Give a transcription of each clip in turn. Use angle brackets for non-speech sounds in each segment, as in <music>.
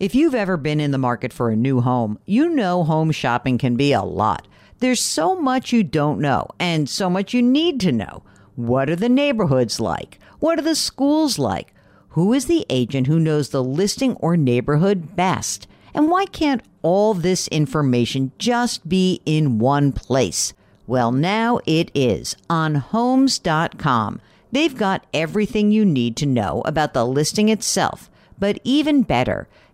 If you've ever been in the market for a new home, you know home shopping can be a lot. There's so much you don't know and so much you need to know. What are the neighborhoods like? What are the schools like? Who is the agent who knows the listing or neighborhood best? And why can't all this information just be in one place? Well, now it is on homes.com. They've got everything you need to know about the listing itself, but even better,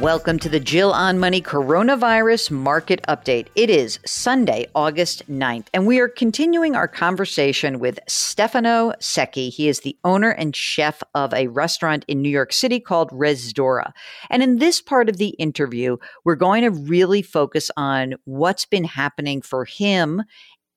Welcome to the Jill on Money Coronavirus Market Update. It is Sunday, August 9th, and we are continuing our conversation with Stefano Secchi. He is the owner and chef of a restaurant in New York City called Rezdôra. And in this part of the interview, we're going to really focus on what's been happening for him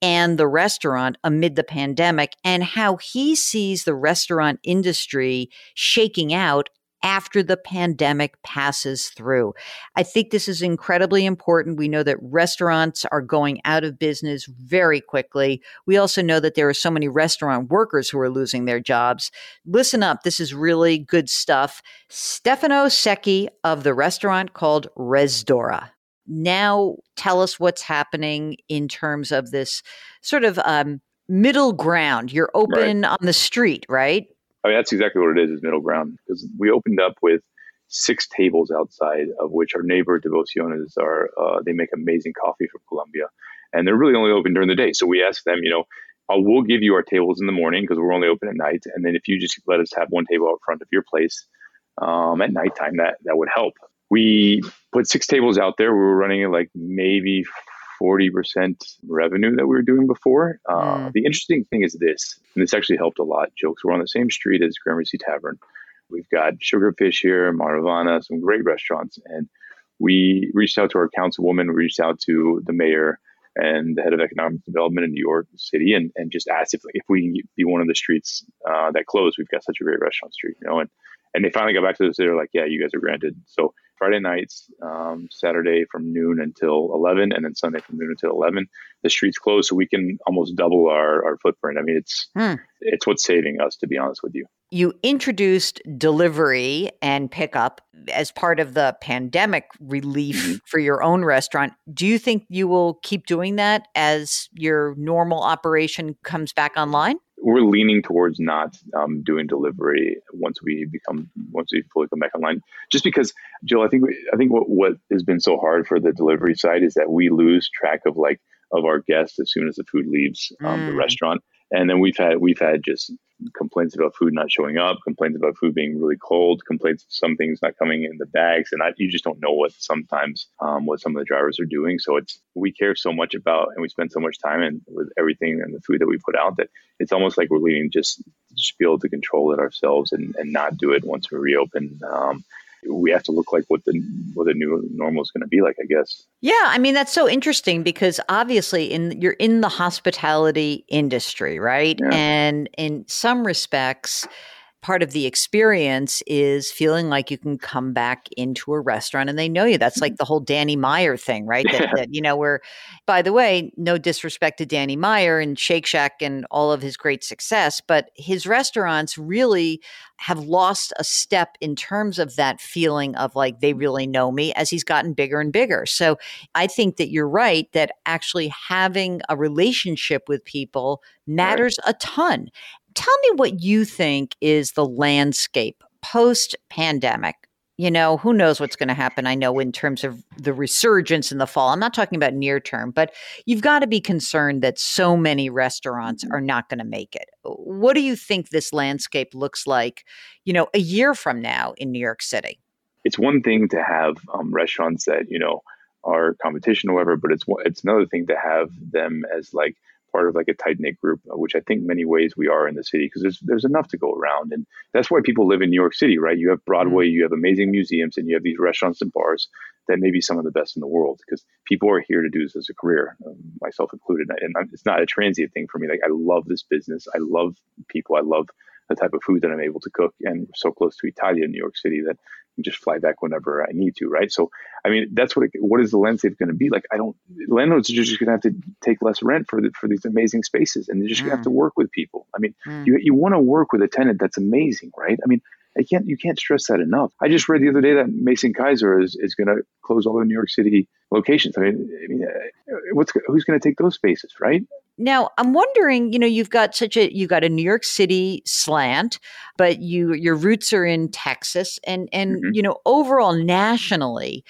and the restaurant amid the pandemic and how he sees the restaurant industry shaking out after the pandemic passes through. I think this is incredibly important. We know that restaurants are going out of business very quickly. We also know that there are so many restaurant workers who are losing their jobs. Listen up, this is really good stuff. Stefano Secchi of the restaurant called Rezdôra. Now, tell us what's happening in terms of this sort of um, middle ground. You're open right. on the street, right? Mean, that's exactly what it is, is middle ground. Because we opened up with six tables outside, of which our neighbor Devociones are, uh, they make amazing coffee from Colombia. And they're really only open during the day. So we asked them, you know, uh, we'll give you our tables in the morning because we're only open at night. And then if you just let us have one table out front of your place um, at nighttime, that, that would help. We put six tables out there. We were running like maybe 40% revenue that we were doing before. Uh, mm. The interesting thing is this, and this actually helped a lot, Jokes. We're on the same street as Gramercy Tavern. We've got Sugarfish here, Maravana, some great restaurants. And we reached out to our councilwoman, we reached out to the mayor and the head of economic development in New York City and, and just asked if, if we can be one of the streets uh, that closed. We've got such a great restaurant street, you know, and, and they finally got back to us. They're like, yeah, you guys are granted. So Friday nights, um, Saturday from noon until 11, and then Sunday from noon until 11. The streets closed, so we can almost double our, our footprint. I mean, it's hmm. it's what's saving us, to be honest with you. You introduced delivery and pickup as part of the pandemic relief mm-hmm. for your own restaurant. Do you think you will keep doing that as your normal operation comes back online? We're leaning towards not um, doing delivery once we become once we fully come back online. Just because, Jill, I think we, I think what what has been so hard for the delivery side is that we lose track of like of our guests as soon as the food leaves um, mm. the restaurant. And then we've had we've had just complaints about food not showing up, complaints about food being really cold, complaints of some things not coming in the bags, and I, you just don't know what sometimes um, what some of the drivers are doing. So it's we care so much about, and we spend so much time in with everything and the food that we put out that it's almost like we're leaving just just be able to control it ourselves and, and not do it once we reopen. Um, we have to look like what the what the new normal is going to be like, I guess. Yeah, I mean that's so interesting because obviously in you're in the hospitality industry, right? Yeah. And in some respects part of the experience is feeling like you can come back into a restaurant and they know you. That's like mm-hmm. the whole Danny Meyer thing, right? That, <laughs> that, you know, where, by the way, no disrespect to Danny Meyer and Shake Shack and all of his great success, but his restaurants really have lost a step in terms of that feeling of like they really know me as he's gotten bigger and bigger. So I think that you're right that actually having a relationship with people matters right. a ton tell me what you think is the landscape post pandemic. You know, who knows what's going to happen? I know in terms of the resurgence in the fall. I'm not talking about near term, but you've got to be concerned that so many restaurants mm-hmm. are not going to make it. What do you think this landscape looks like, you know, a year from now in New York City? It's one thing to have um, restaurants that, you know, are competition or whatever, but it's it's another thing to have them as like part of like a tight knit group, uh, which I think many ways we are in the city because there's there's enough to go around, and that's why people live in New York City, right? You have Broadway, mm-hmm. you have amazing museums, and you have these restaurants and bars that may be some of the best in the world because people are here to do this as a career, um, myself included. And it's not a transient thing for me. Like I love this business, I love people, I love the type of food that I'm able to cook, and so close to Italia in New York City that and just fly back whenever I need to, right? So, I mean, that's what it, what is the landscape going to be like? I don't landlords are just going to have to take less rent for the, for these amazing spaces, and they're just going to have to mm. work with people. I mean, mm. you you want to work with a tenant that's amazing, right? I mean, I can't you can't stress that enough. I just read the other day that Maison Kayser is, is going to close all the New York City locations. I mean, I mean, uh, what's who's going to take those spaces, right? Now, I'm wondering, you know, you've got such a you got a New York City slant, but you your roots are in Texas and and mm-hmm. you know, overall nationally,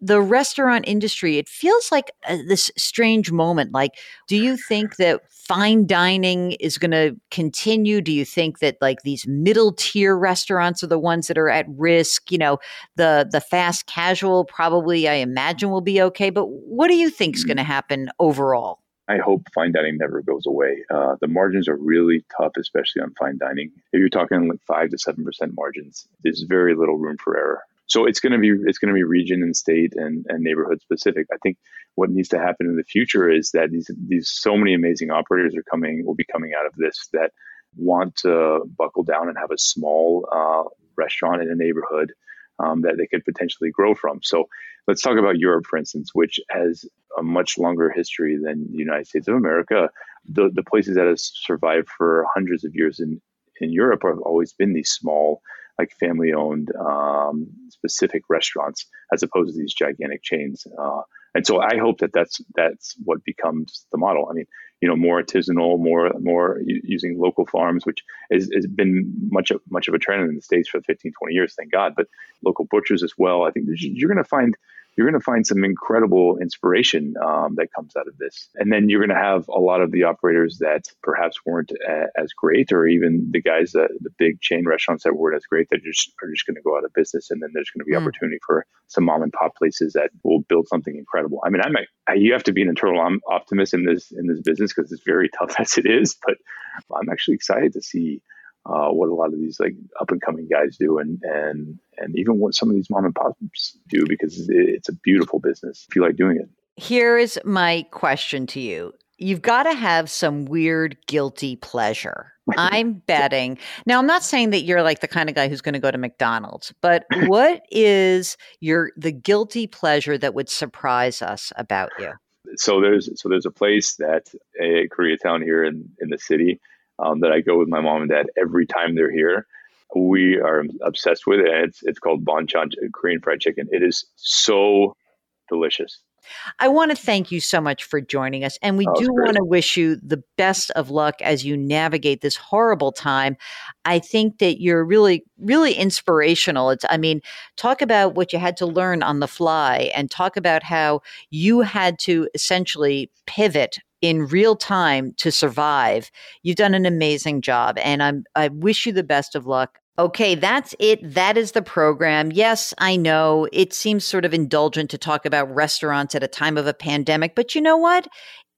the restaurant industry, it feels like uh, this strange moment. Like, do you think that fine dining is going to continue? Do you think that like these middle tier restaurants are the ones that are at risk? You know, the the fast casual probably, I imagine, will be okay. But what do you think is going to mm. happen overall? I hope fine dining never goes away. Uh, the margins are really tough, especially on fine dining. If you're talking like five to seven percent margins, there's very little room for error. So it's going to be it's going to be region and state and, and neighborhood specific. I think what needs to happen in the future is that these these so many amazing operators are coming will be coming out of this that want to buckle down and have a small uh, restaurant in a neighborhood um, that they could potentially grow from. So let's talk about Europe, for instance, which has a much longer history than the United States of America. The the places that have survived for hundreds of years in in Europe have always been these small like family owned um, specific restaurants as opposed to these gigantic chains. Uh, and so I hope that that's that's what becomes the model. I mean, you know, more artisanal, more more using local farms, which has, has been much of, much of a trend in the states for 15, 20 years, thank God. But local butchers as well. I think you're going to find you're going to find some incredible inspiration um, that comes out of this. And then you're going to have a lot of the operators that perhaps weren't a, as great, or even the guys that the big chain restaurants that weren't as great that just are just going to go out of business. And then there's going to be mm. opportunity for some mom and pop places that will build something incredible. I mean, I'm a, you have to be an internal optimist in this in this business because it's very <laughs> tough as it is. But I'm actually excited to see uh, what a lot of these like up and coming guys do, and and and even what some of these mom and pops do because it's a beautiful business if you like doing it. Here is my question to you. You've got to have some weird guilty pleasure. <laughs> I'm betting. Now, I'm not saying that you're like the kind of guy who's going to go to McDonald's, but <clears throat> what is your the guilty pleasure that would surprise us about you? So there's so there's a place that a Koreatown here in in the city um, that I go with my mom and dad every time they're here. We are obsessed with it. And it's it's called Bonchon Korean fried chicken. It is so delicious. I want to thank you so much for joining us. And we oh, do want to wish you the best of luck as you navigate this horrible time. I think that you're really, really inspirational. It's, I mean, talk about what you had to learn on the fly and talk about how you had to essentially pivot in real time to survive. You've done an amazing job, and I'm I wish you the best of luck. Okay, that's it. That is the program. Yes, I know it seems sort of indulgent to talk about restaurants at a time of a pandemic, but you know what?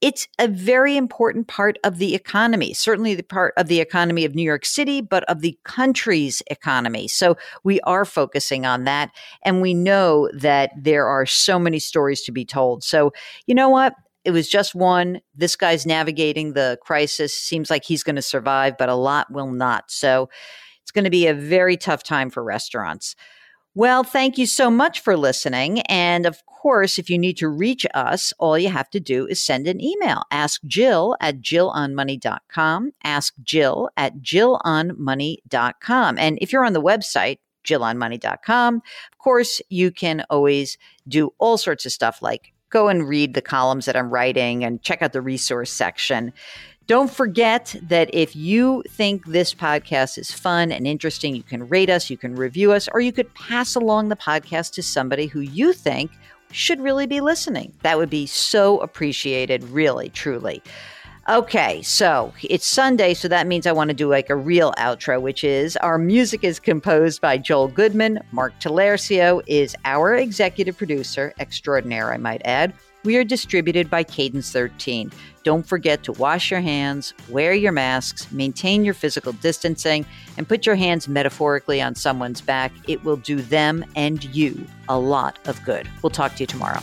It's a very important part of the economy, certainly the part of the economy of New York City, but of the country's economy. So we are focusing on that. And we know that there are so many stories to be told. So, you know what? It was just one. This guy's navigating the crisis. Seems like he's going to survive, but a lot will not. So it's going to be a very tough time for restaurants. Well, thank you so much for listening. And of course, if you need to reach us, all you have to do is send an email. Ask Jill at jillonmoney.com. Ask Jill at jillonmoney.com. And if you're on the website, jillonmoney.com, of course, you can always do all sorts of stuff like go and read the columns that I'm writing and check out the resource section. Don't forget that if you think this podcast is fun and interesting, you can rate us, you can review us, or you could pass along the podcast to somebody who you think should really be listening. That would be so appreciated, really, truly. Okay, so it's Sunday, so that means I want to do like a real outro, which is our music is composed by Joel Goodman. Mark Talercio is our executive producer, extraordinaire, I might add. We are distributed by Cadence 13. Don't forget to wash your hands, wear your masks, maintain your physical distancing, and put your hands metaphorically on someone's back. It will do them and you a lot of good. We'll talk to you tomorrow.